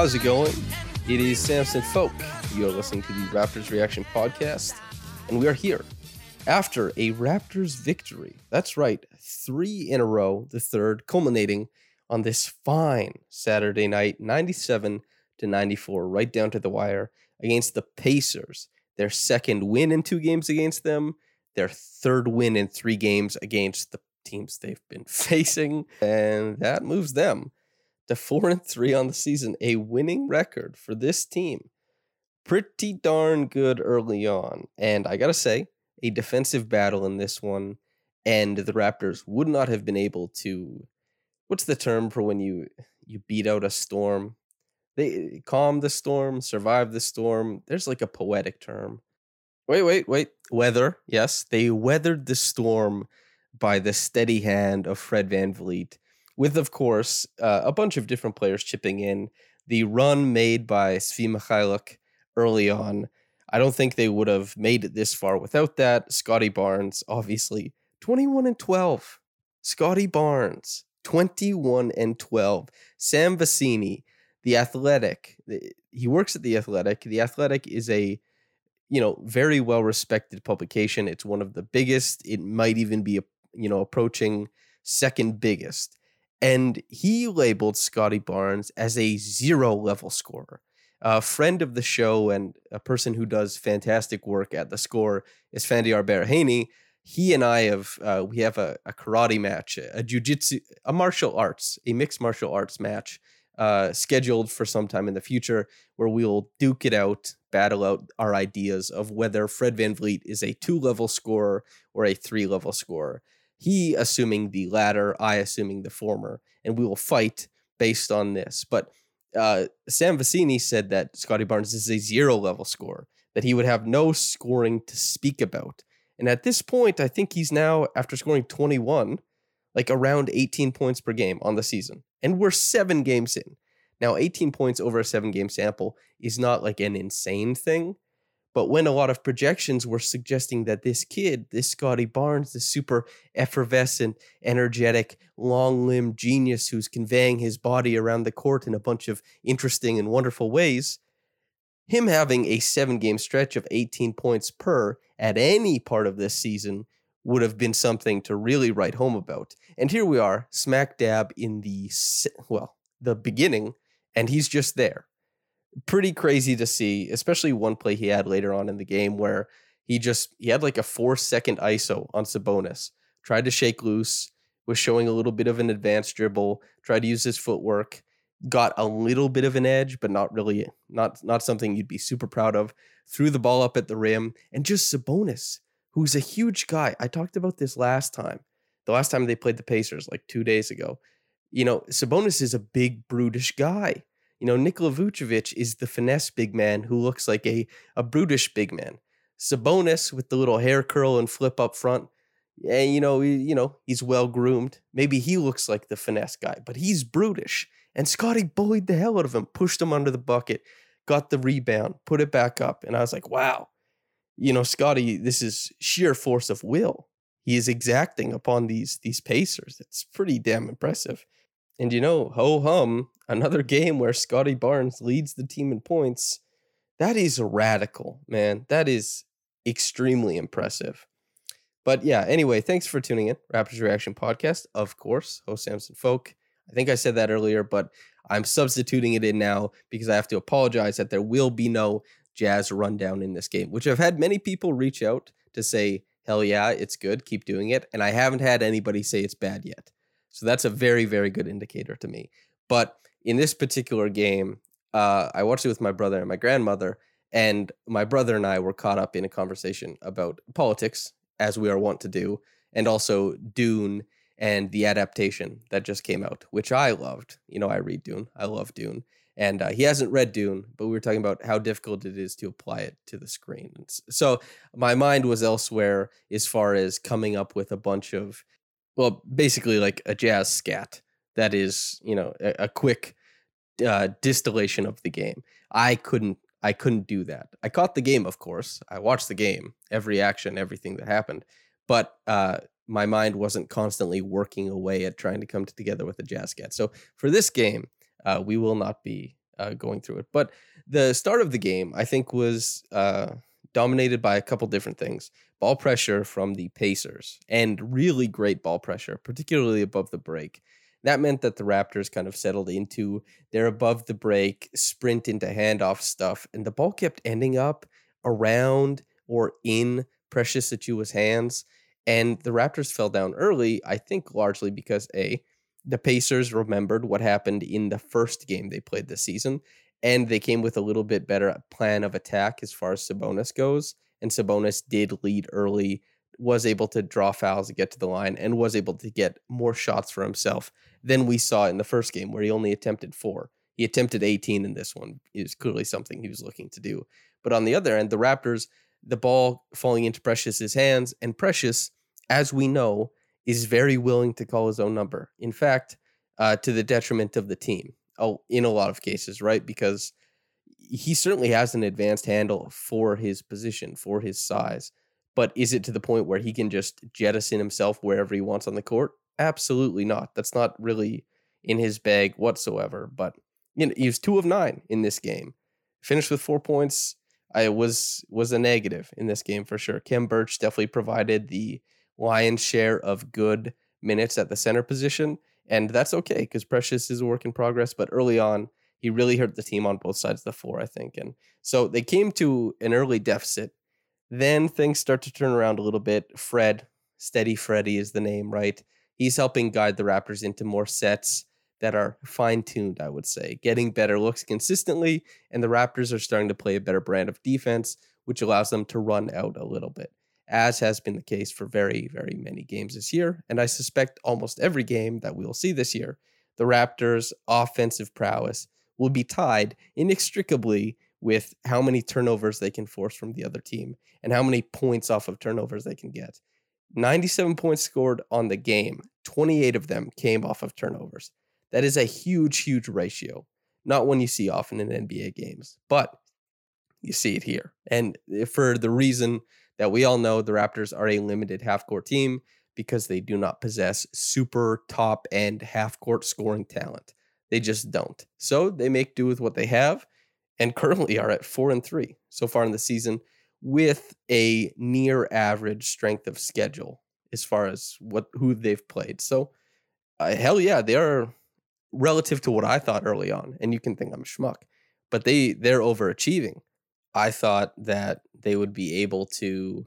how's it going? It is Samson Folk. You are listening to the Raptors Reaction Podcast, and we are here after a Raptors victory. That's right, three in a row, the third culminating on this fine Saturday night, 97 to 94, right down to the wire against the Pacers. Their second win in two games against them, their third win in three games against the teams they've been facing, and that moves them to four and three on the season, a winning record for this team. Pretty darn good early on. And I gotta say, a defensive battle in this one, and the Raptors would not have been able to what's the term for when you you beat out a storm? They calm the storm, survive the storm. There's like a poetic term. Wait, wait, wait. Weather. Yes, they weathered the storm by the steady hand of Fred VanVleet with of course uh, a bunch of different players chipping in. The run made by Svi Mykhailiuk early on, I don't think they would have made it this far without that. Scottie Barnes, obviously, 21 and 12. Scottie Barnes, 21 and 12. Sam Vecenie, the Athletic, he works at the Athletic. The Athletic is a you know very well respected publication. It's one of the biggest. It might even be you know approaching second biggest and he labeled Scottie Barnes as a zero level scorer. A friend of the show and a person who does fantastic work at the score is Fandiar Baraheni. He and I have uh, we have a, a karate match, a jujitsu, a martial arts, a mixed martial arts match uh, scheduled for some time in the future where we'll duke it out, battle out our ideas of whether Fred VanVleet is a two level scorer or a three level scorer. He assuming the latter, I assuming the former, and we will fight based on this. But uh, Sam Vecenie said that Scottie Barnes is a zero level scorer, that he would have no scoring to speak about. And at this point, I think he's now, after scoring 21, like around 18 points per game on the season. And we're seven games in. Now, 18 points over a seven game sample is not like an insane thing, but when a lot of projections were suggesting that this kid, this Scottie Barnes, this super effervescent, energetic, long limbed genius who's conveying his body around the court in a bunch of interesting and wonderful ways, him having a seven game stretch of 18 points per at any part of this season would have been something to really write home about. And here we are, smack dab in the, well, the beginning, and he's just there pretty crazy to see, especially one play he had later on in the game where he just he had like a four second ISO on Sabonis, tried to shake loose, was showing a little bit of an advanced dribble, tried to use his footwork, got a little bit of an edge, but not really not not something you'd be super proud of. Threw the ball up at the rim, and just Sabonis, who's a huge guy. I talked about this last time. The last time they played the Pacers, like two days ago. You know, Sabonis is a big, brutish guy. You know, Nikola Vucevic is the finesse big man who looks like a, a brutish big man. Sabonis with the little hair curl and flip up front, And you know, you know, he's well groomed. Maybe he looks like the finesse guy, but he's brutish. And Scottie bullied the hell out of him, pushed him under the bucket, got the rebound, put it back up, and I was like, wow, you know, Scottie, this is sheer force of will. He is exacting upon these these Pacers. It's pretty damn impressive. And you know, ho hum, another game where Scottie Barnes leads the team in points. That is radical, man. That is extremely impressive. But yeah, anyway, thanks for tuning in. Raptors Reaction Podcast, of course, host Samson Folk. I think I said that earlier, but I'm substituting it in now because I have to apologize that there will be no Jazz rundown in this game, which I've had many people reach out to say, hell yeah, it's good, keep doing it. And I haven't had anybody say it's bad yet. So that's a very, very good indicator to me. But in this particular game, uh, I watched it with my brother and my grandmother, and my brother and I were caught up in a conversation about politics, as we are wont to do, and also Dune and the adaptation that just came out, which I loved. You know, I read Dune, I love Dune. And uh, he hasn't read Dune, but we were talking about how difficult it is to apply it to the screen. So my mind was elsewhere as far as coming up with a bunch of, well, basically like a jazz scat that is, you know, a, a quick uh, distillation of the game. I couldn't I couldn't do that. I caught the game, of course. I watched the game, every action, everything that happened, but uh, my mind wasn't constantly working away at trying to come together with a jazz scat. So for this game, uh, we will not be uh, going through it. But the start of the game, I think, was uh, dominated by a couple different things. Ball pressure from the Pacers, and really great ball pressure, particularly above the break. That meant that the Raptors kind of settled into their above the break sprint into handoff stuff, and the ball kept ending up around or in Precious Achiuwa's hands. And the Raptors fell down early, I think largely because A, the Pacers remembered what happened in the first game they played this season, and they came with a little bit better plan of attack as far as Sabonis goes. And Sabonis did lead early, was able to draw fouls to get to the line, and was able to get more shots for himself than we saw in the first game, where he only attempted four. He attempted 18 in this one. Was clearly something he was looking to do. But on the other end, the Raptors, the ball falling into Precious's hands, and Precious, as we know, is very willing to call his own number. In fact, uh, to the detriment of the team. Oh, in a lot of cases, right? Because he certainly has an advanced handle for his position, for his size. But is it to the point where he can just jettison himself wherever he wants on the court? Absolutely not. That's not really in his bag whatsoever. But you know, he was two of nine in this game. Finished with four points. I was was a negative in this game for sure. Khem Birch definitely provided the lion's share of good minutes at the center position. And that's okay because Precious is a work in progress. But early on, he really hurt the team on both sides of the floor, I think. And so they came to an early deficit. Then things start to turn around a little bit. Fred, Steady Freddy is the name, right? He's helping guide the Raptors into more sets that are fine tuned, I would say, getting better looks consistently. And the Raptors are starting to play a better brand of defense, which allows them to run out a little bit as has been the case for very, very many games this year. And I suspect almost every game that we'll see this year, the Raptors' offensive prowess will be tied inextricably with how many turnovers they can force from the other team and how many points off of turnovers they can get. 97 points scored on the game, 28 of them came off of turnovers. That is a huge, huge ratio. Not one you see often in NBA games, but you see it here. And eh, for the reason that we all know the Raptors are a limited half court team because they do not possess super top end half court scoring talent. They just don't. So they make do with what they have and currently are at 4 and 3 so far in the season with a near average strength of schedule as far as what who they've played. So uh, hell yeah, they are relative to what I thought early on and you can think I'm a schmuck, but they they're overachieving. I thought that they would be able to,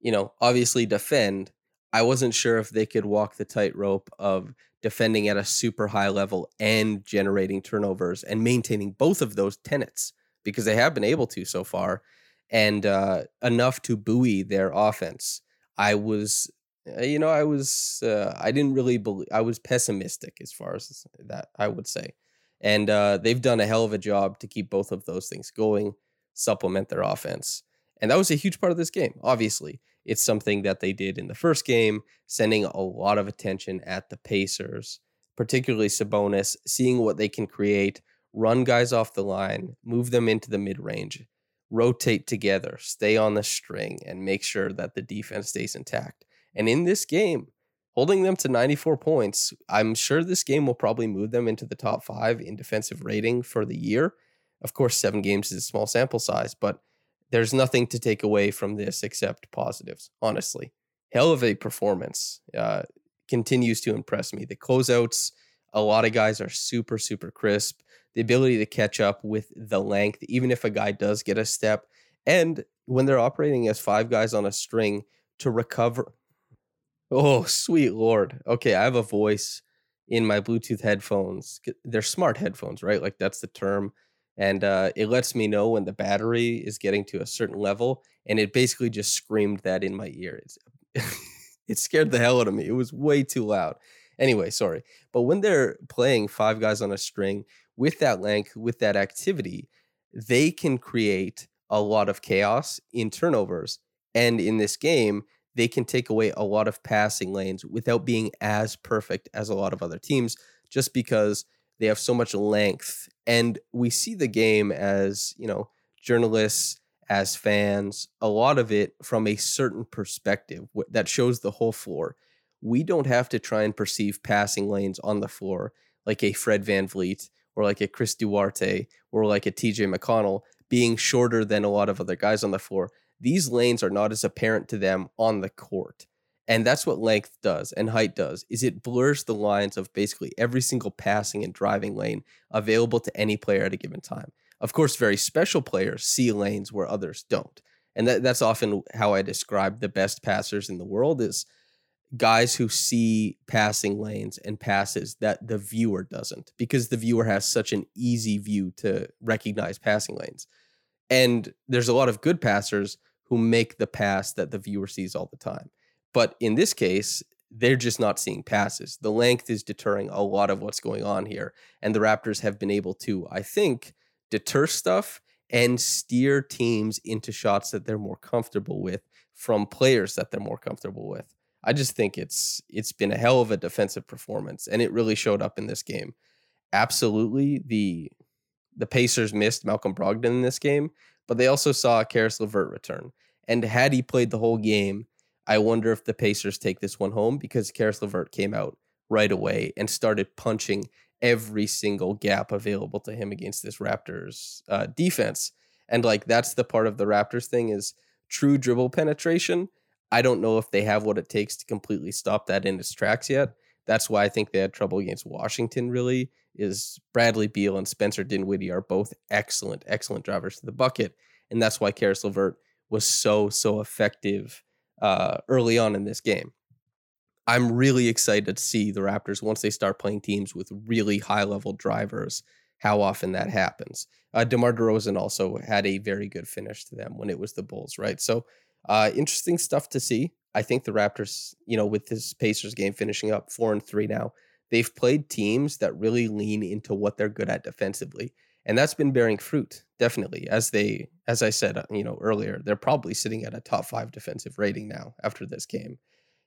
you know, obviously defend. I wasn't sure if they could walk the tightrope of defending at a super high level and generating turnovers and maintaining both of those tenets because they have been able to so far and uh, enough to buoy their offense. I was, uh, you know, I was, uh, I didn't really believe, I was pessimistic as far as that, I would say. And uh, they've done a hell of a job to keep both of those things going supplement their offense. And that was a huge part of this game. Obviously, it's something that they did in the first game, sending a lot of attention at the Pacers, particularly Sabonis, seeing what they can create, run guys off the line, move them into the mid range, rotate together, stay on the string, and make sure that the defense stays intact. And in this game, holding them to 94 points. I'm sure this game will probably move them into the top five in defensive rating for the year. Of course, seven games is a small sample size, but there's nothing to take away from this except positives, honestly. Hell of a performance. Uh, continues to impress me. The closeouts, a lot of guys are super, super crisp. The ability to catch up with the length, even if a guy does get a step. And when they're operating as five guys on a string to recover. Oh, sweet Lord. Okay, I have a voice in my Bluetooth headphones. They're smart headphones, right? Like that's the term and uh, it lets me know when the battery is getting to a certain level and it basically just screamed that in my ear. It scared the hell out of me. It was way too loud. Anyway sorry. But when they're playing five guys on a string with that length with that activity they can create a lot of chaos in turnovers and in this game they can take away a lot of passing lanes without being as perfect as a lot of other teams just because they have so much length and we see the game as you know journalists as fans a lot of it from a certain perspective that shows the whole floor. We don't have to try and perceive passing lanes on the floor like a fred Van vanvleet or like a chris duarte or like a tj mcconnell being shorter than a lot of other guys on the floor. These lanes are not as apparent to them on the court and that's what length does and height does is it blurs the lines of basically every single passing and driving lane available to any player at a given time. Of course, very special players see lanes where others don't. And that, that's often how I describe the best passers in the world is guys who see passing lanes and passes that the viewer doesn't because the viewer has such an easy view to recognize passing lanes. And there's a lot of good passers who make the pass that the viewer sees all the time. But in this case, they're just not seeing passes. The length is deterring a lot of what's going on here. And the Raptors have been able to, I think, deter stuff and steer teams into shots that they're more comfortable with from players that they're more comfortable with. I just think it's it's been a hell of a defensive performance and it really showed up in this game. Absolutely the the Pacers missed Malcolm Brogdon in this game, but they also saw Caris LeVert return. And had he played the whole game, I wonder if the Pacers take this one home because Caris LeVert came out right away and started punching every single gap available to him against this Raptors uh, defense. And like that's the part of the Raptors thing is true dribble penetration. I don't know if they have what it takes to completely stop that in its tracks yet. That's why I think they had trouble against Washington. Really, is Bradley Beal and Spencer Dinwiddie are both excellent, excellent drivers to the bucket, and that's why Caris LeVert was so so effective uh, early on in this game. I'm really excited to see the Raptors once they start playing teams with really high level drivers. How often that happens? Uh, DeMar DeRozan also had a very good finish to them when it was the Bulls, right? So uh, interesting stuff to see. I think the Raptors, you know, with this Pacers game finishing up four and three now, they've played teams that really lean into what they're good at defensively and that's been bearing fruit definitely as they as i said uh, you know earlier they're probably sitting at a top five defensive rating now after this game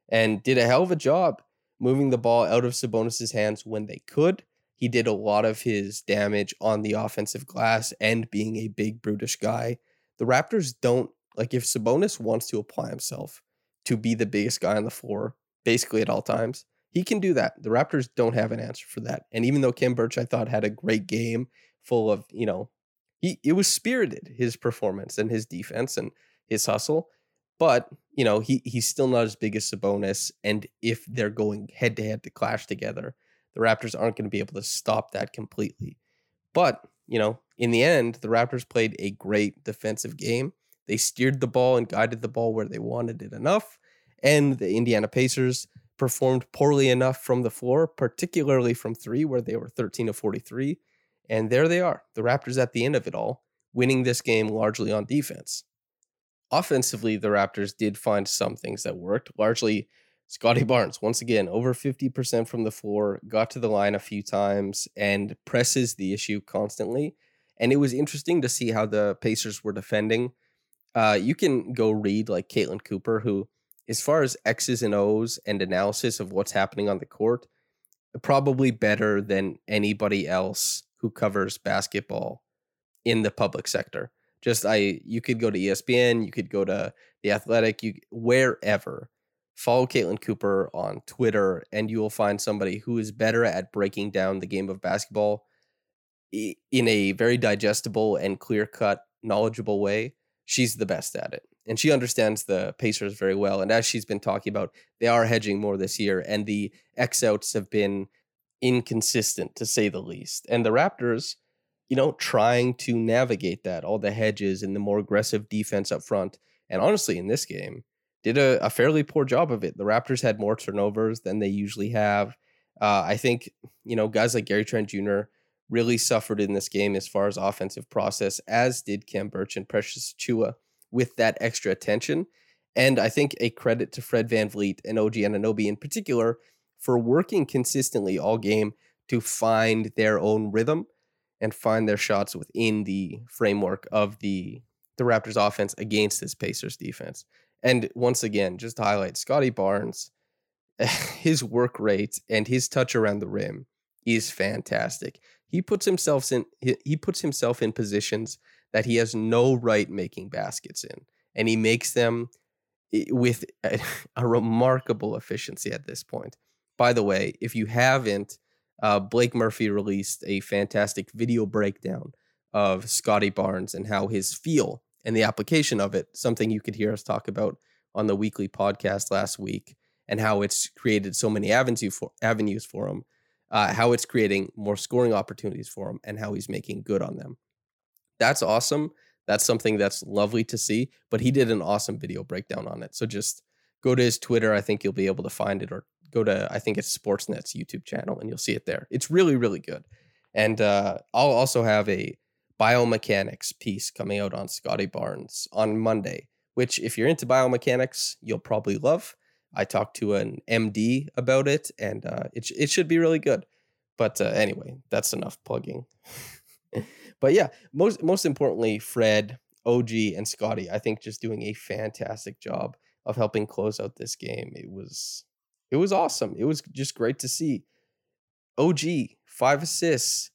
and did a hell of a job moving the ball out of sabonis's hands when they could. He did a lot of his damage on the offensive glass and being a big brutish guy. The raptors don't like if sabonis wants to apply himself to be the biggest guy on the floor basically at all times he can do that. The raptors don't have an answer for that and even though Khem Birch i thought had a great game full of you know he it was spirited his performance and his defense and his hustle but you know he he's still not as big as Sabonis and if they're going head to head to clash together the Raptors aren't going to be able to stop that completely. But you know in the end the Raptors played a great defensive game. They steered the ball and guided the ball where they wanted it enough and the Indiana Pacers performed poorly enough from the floor particularly from 3 where they were 13 to 43 and there they are, the Raptors at the end of it all, winning this game largely on defense. Offensively, the Raptors did find some things that worked, largely Scottie Barnes, once again, over 50% from the floor, got to the line a few times and presses the issue constantly. And it was interesting to see how the Pacers were defending. Uh, you can go read like Caitlin Cooper, who, as far as X's and O's and analysis of what's happening on the court, probably better than anybody else who covers basketball in the public sector. Just I you could go to ESPN, you could go to the Athletic, you wherever. follow Caitlin Cooper on Twitter, and you will find somebody who is better at breaking down the game of basketball in a very digestible and clear cut, knowledgeable way. She's the best at it. And she understands the Pacers very well. And as she's been talking about, they are hedging more this year, and the X outs have been inconsistent to say the least. And the Raptors, you know, trying to navigate that, all the hedges and the more aggressive defense up front. And honestly, in this game, did a, a fairly poor job of it. The Raptors had more turnovers than they usually have. Uh, I think, you know, guys like Gary Trent Jr. really suffered in this game as far as offensive process, as did Khem Birch and Precious Chua with that extra attention. And I think a credit to Fred Van VanVleet and OG Anunoby in particular for working consistently all game to find their own rhythm and find their shots within the framework of the the Raptors offense against this Pacers defense. And once again, just to highlight Scottie Barnes, his work rate and his touch around the rim is fantastic. He puts himself in he puts himself in positions that he has no right making baskets in and he makes them eh, with a, a remarkable efficiency at this point. By the way, if you haven't, uh, Blake Murphy released a fantastic video breakdown of Scottie Barnes and how his feel and the application of it, something you could hear us talk about on the weekly podcast last week, and how it's created so many avenues for avenues for him, uh, how it's creating more scoring opportunities for him, and how he's making good on them. That's awesome. That's something that's lovely to see. But he did an awesome video breakdown on it. So just go to his Twitter. I think you'll be able to find it, or go to I think it's Sportsnet's YouTube channel, and you'll see it there. It's really really good. And uh, I'll also have a biomechanics piece coming out on Scottie Barnes on Monday, which if you're into biomechanics, you'll probably love. I talked to an MD about it, and uh, it it should be really good. But uh, anyway, that's enough plugging. but yeah, most most importantly, Fred, OG, and Scottie, I think just doing a fantastic job of helping close out this game. It was it was awesome. It was just great to see. OG five assists,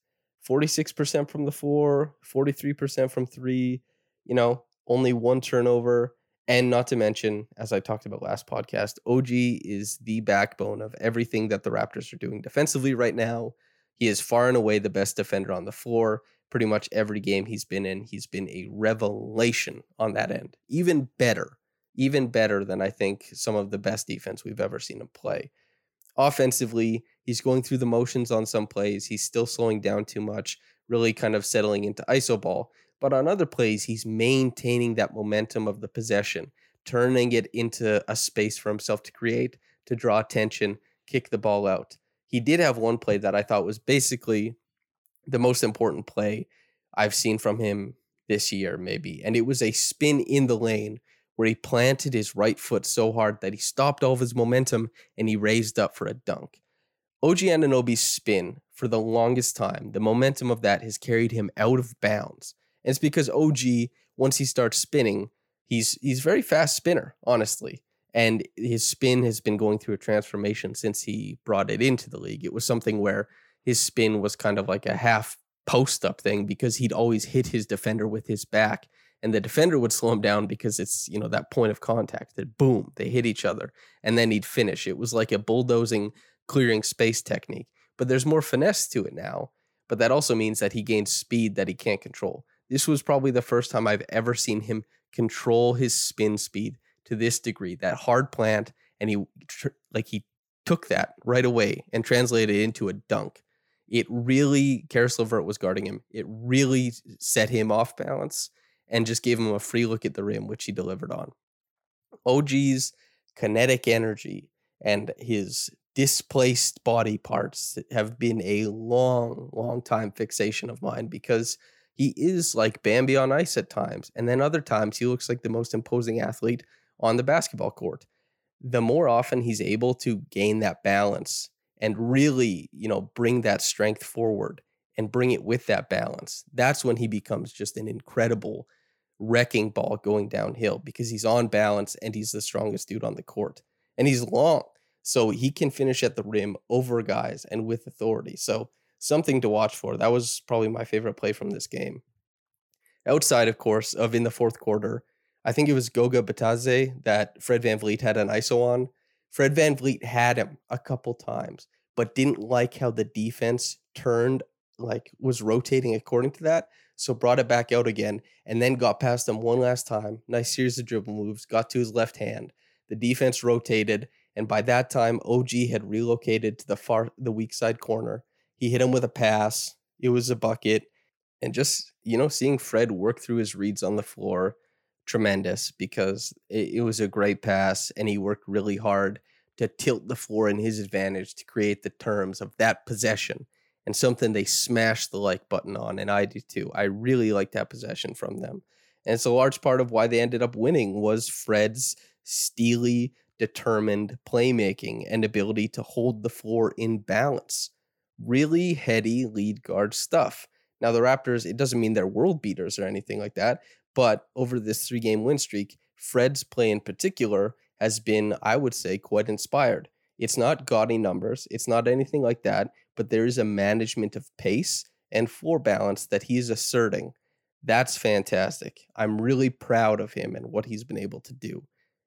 46% from the floor, 43% from three, you know, only one turnover. And not to mention, as I talked about last podcast, OG is the backbone of everything that the Raptors are doing defensively right now. He is far and away the best defender on the floor. Pretty much every game he's been in, he's been a revelation on that end. Even better, even better than I think some of the best defense we've ever seen him play. Offensively, he's going through the motions on some plays. He's still slowing down too much, really kind of settling into iso ball. But on other plays, he's maintaining that momentum of the possession, turning it into a space for himself to create, to draw attention, kick the ball out. He did have one play that I thought was basically the most important play I've seen from him this year, maybe. And it was a spin in the lane where he planted his right foot so hard that he stopped all of his momentum and he raised up for a dunk. OG Anunoby's spin for the longest time, the momentum of that has carried him out of bounds. And it's because OG, once he starts spinning, he's he's very fast spinner, honestly. And his spin has been going through a transformation since he brought it into the league. It was something where his spin was kind of like a half post up thing because he'd always hit his defender with his back and the defender would slow him down because it's you know that point of contact that boom they hit each other and then he'd finish. It was like a bulldozing clearing space technique. But there's more finesse to it now but that also means that he gains speed that he can't control. This was probably the first time i've ever seen him control his spin speed to this degree that hard plant and he like he took that right away and translated it into a dunk. It really Caris LeVert was guarding him. It really set him off balance and just gave him a free look at the rim, which he delivered on. OG's kinetic energy and his displaced body parts have been a long, long time fixation of mine because he is like Bambi on ice at times. And then other times he looks like the most imposing athlete on the basketball court. The more often he's able to gain that balance and really, you know, bring that strength forward and bring it with that balance, that's when he becomes just an incredible wrecking ball going downhill because he's on balance and he's the strongest dude on the court. And he's long. So he can finish at the rim over guys and with authority. So something to watch for. That was probably my favorite play from this game. Outside, of course, of in the fourth quarter, I think it was Goga Bitadze that Fred VanVleet had an ISO on. Fred VanVleet had him a couple times, but didn't like how the defense turned, like was rotating according to that. So brought it back out again and then got past them one last time. Nice series of dribble moves, got to his left hand. The defense rotated, and by that time, OG had relocated to the far the weak side corner. He hit him with a pass. It was a bucket. And just, you know, seeing Fred work through his reads on the floor, tremendous because it, it was a great pass and he worked really hard to tilt the floor in his advantage to create the terms of that possession and something they smashed the like button on, and I do too. I really like that possession from them. And it's a large part of why they ended up winning was Fred's steely, determined playmaking and ability to hold the floor in balance. Really heady lead guard stuff. Now, the Raptors, it doesn't mean they're world beaters or anything like that, but over this three game win streak, Fred's play in particular has been, I would say, quite inspired. It's not gaudy numbers, it's not anything like that, but there is a management of pace and floor balance that he's asserting. That's fantastic. I'm really proud of him and what he's been able to do.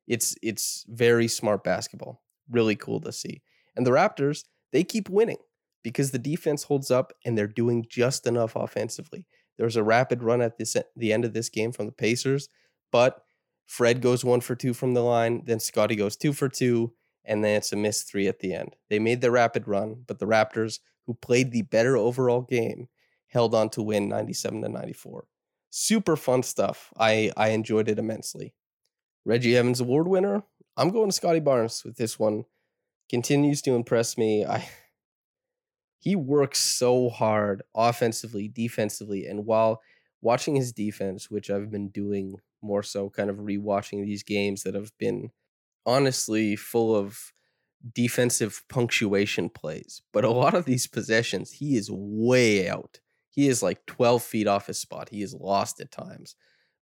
It's it's very smart basketball. Really cool to see. And the Raptors, they keep winning because the defense holds up and they're doing just enough offensively. There was a rapid run at this the end of this game from the Pacers, but Fred goes one for two from the line, then Scottie goes two for two, and then it's a missed three at the end. They made the rapid run, but the Raptors, who played the better overall game, held on to win 97 to 94. Super fun stuff. I I enjoyed it immensely. Reggie Evans award winner. I'm going to Scottie Barnes with this one. Continues to impress me. I he works so hard offensively, defensively, and while watching his defense, which I've been doing more so kind of rewatching these games that have been honestly full of defensive punctuation plays. But a lot of these possessions, he is way out. He is like 12 feet off his spot. He is lost at times.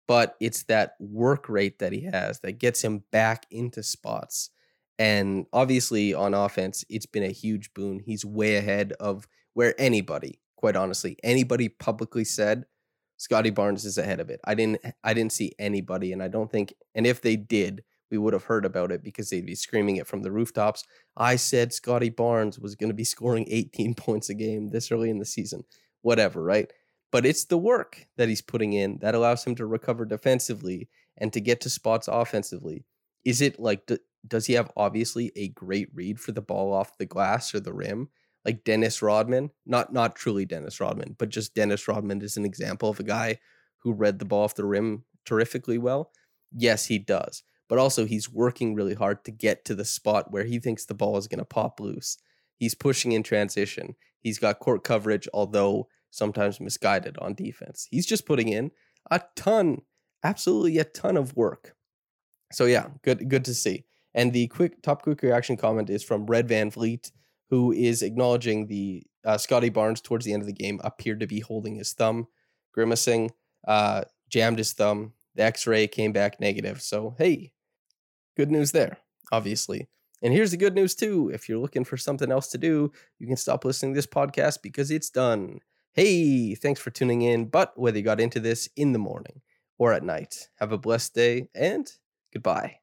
But it's that work rate that he has that gets him back into spots. And obviously, on offense, it's been a huge boon. He's way ahead of where anybody, quite honestly, anybody publicly said Scottie Barnes is ahead of it. I didn't I didn't see anybody, and I don't think and if they did, we would have heard about it because they'd be screaming it from the rooftops. I said Scottie Barnes was going to be scoring 18 points a game this early in the season. Whatever, right? But it's the work that he's putting in that allows him to recover defensively and to get to spots offensively. Is it like, does he have obviously a great read for the ball off the glass or the rim? Like Dennis Rodman, not not truly Dennis Rodman, but just Dennis Rodman is an example of a guy who read the ball off the rim terrifically well. Yes, he does but also he's working really hard to get to the spot where he thinks the ball is going to pop loose. He's pushing in transition. He's got court coverage, although sometimes misguided on defense. He's just putting in a ton, absolutely a ton of work. So yeah, good good to see. And the quick top quick reaction comment is from Fred VanVleet, who is acknowledging the uh, Scottie Barnes towards the end of the game appeared to be holding his thumb, grimacing, uh, jammed his thumb. The X-ray came back negative. So hey, good news there, obviously. And here's the good news too. If you're looking for something else to do, you can stop listening to this podcast because it's done. Hey, thanks for tuning in. But whether you got into this in the morning or at night, have a blessed day and goodbye.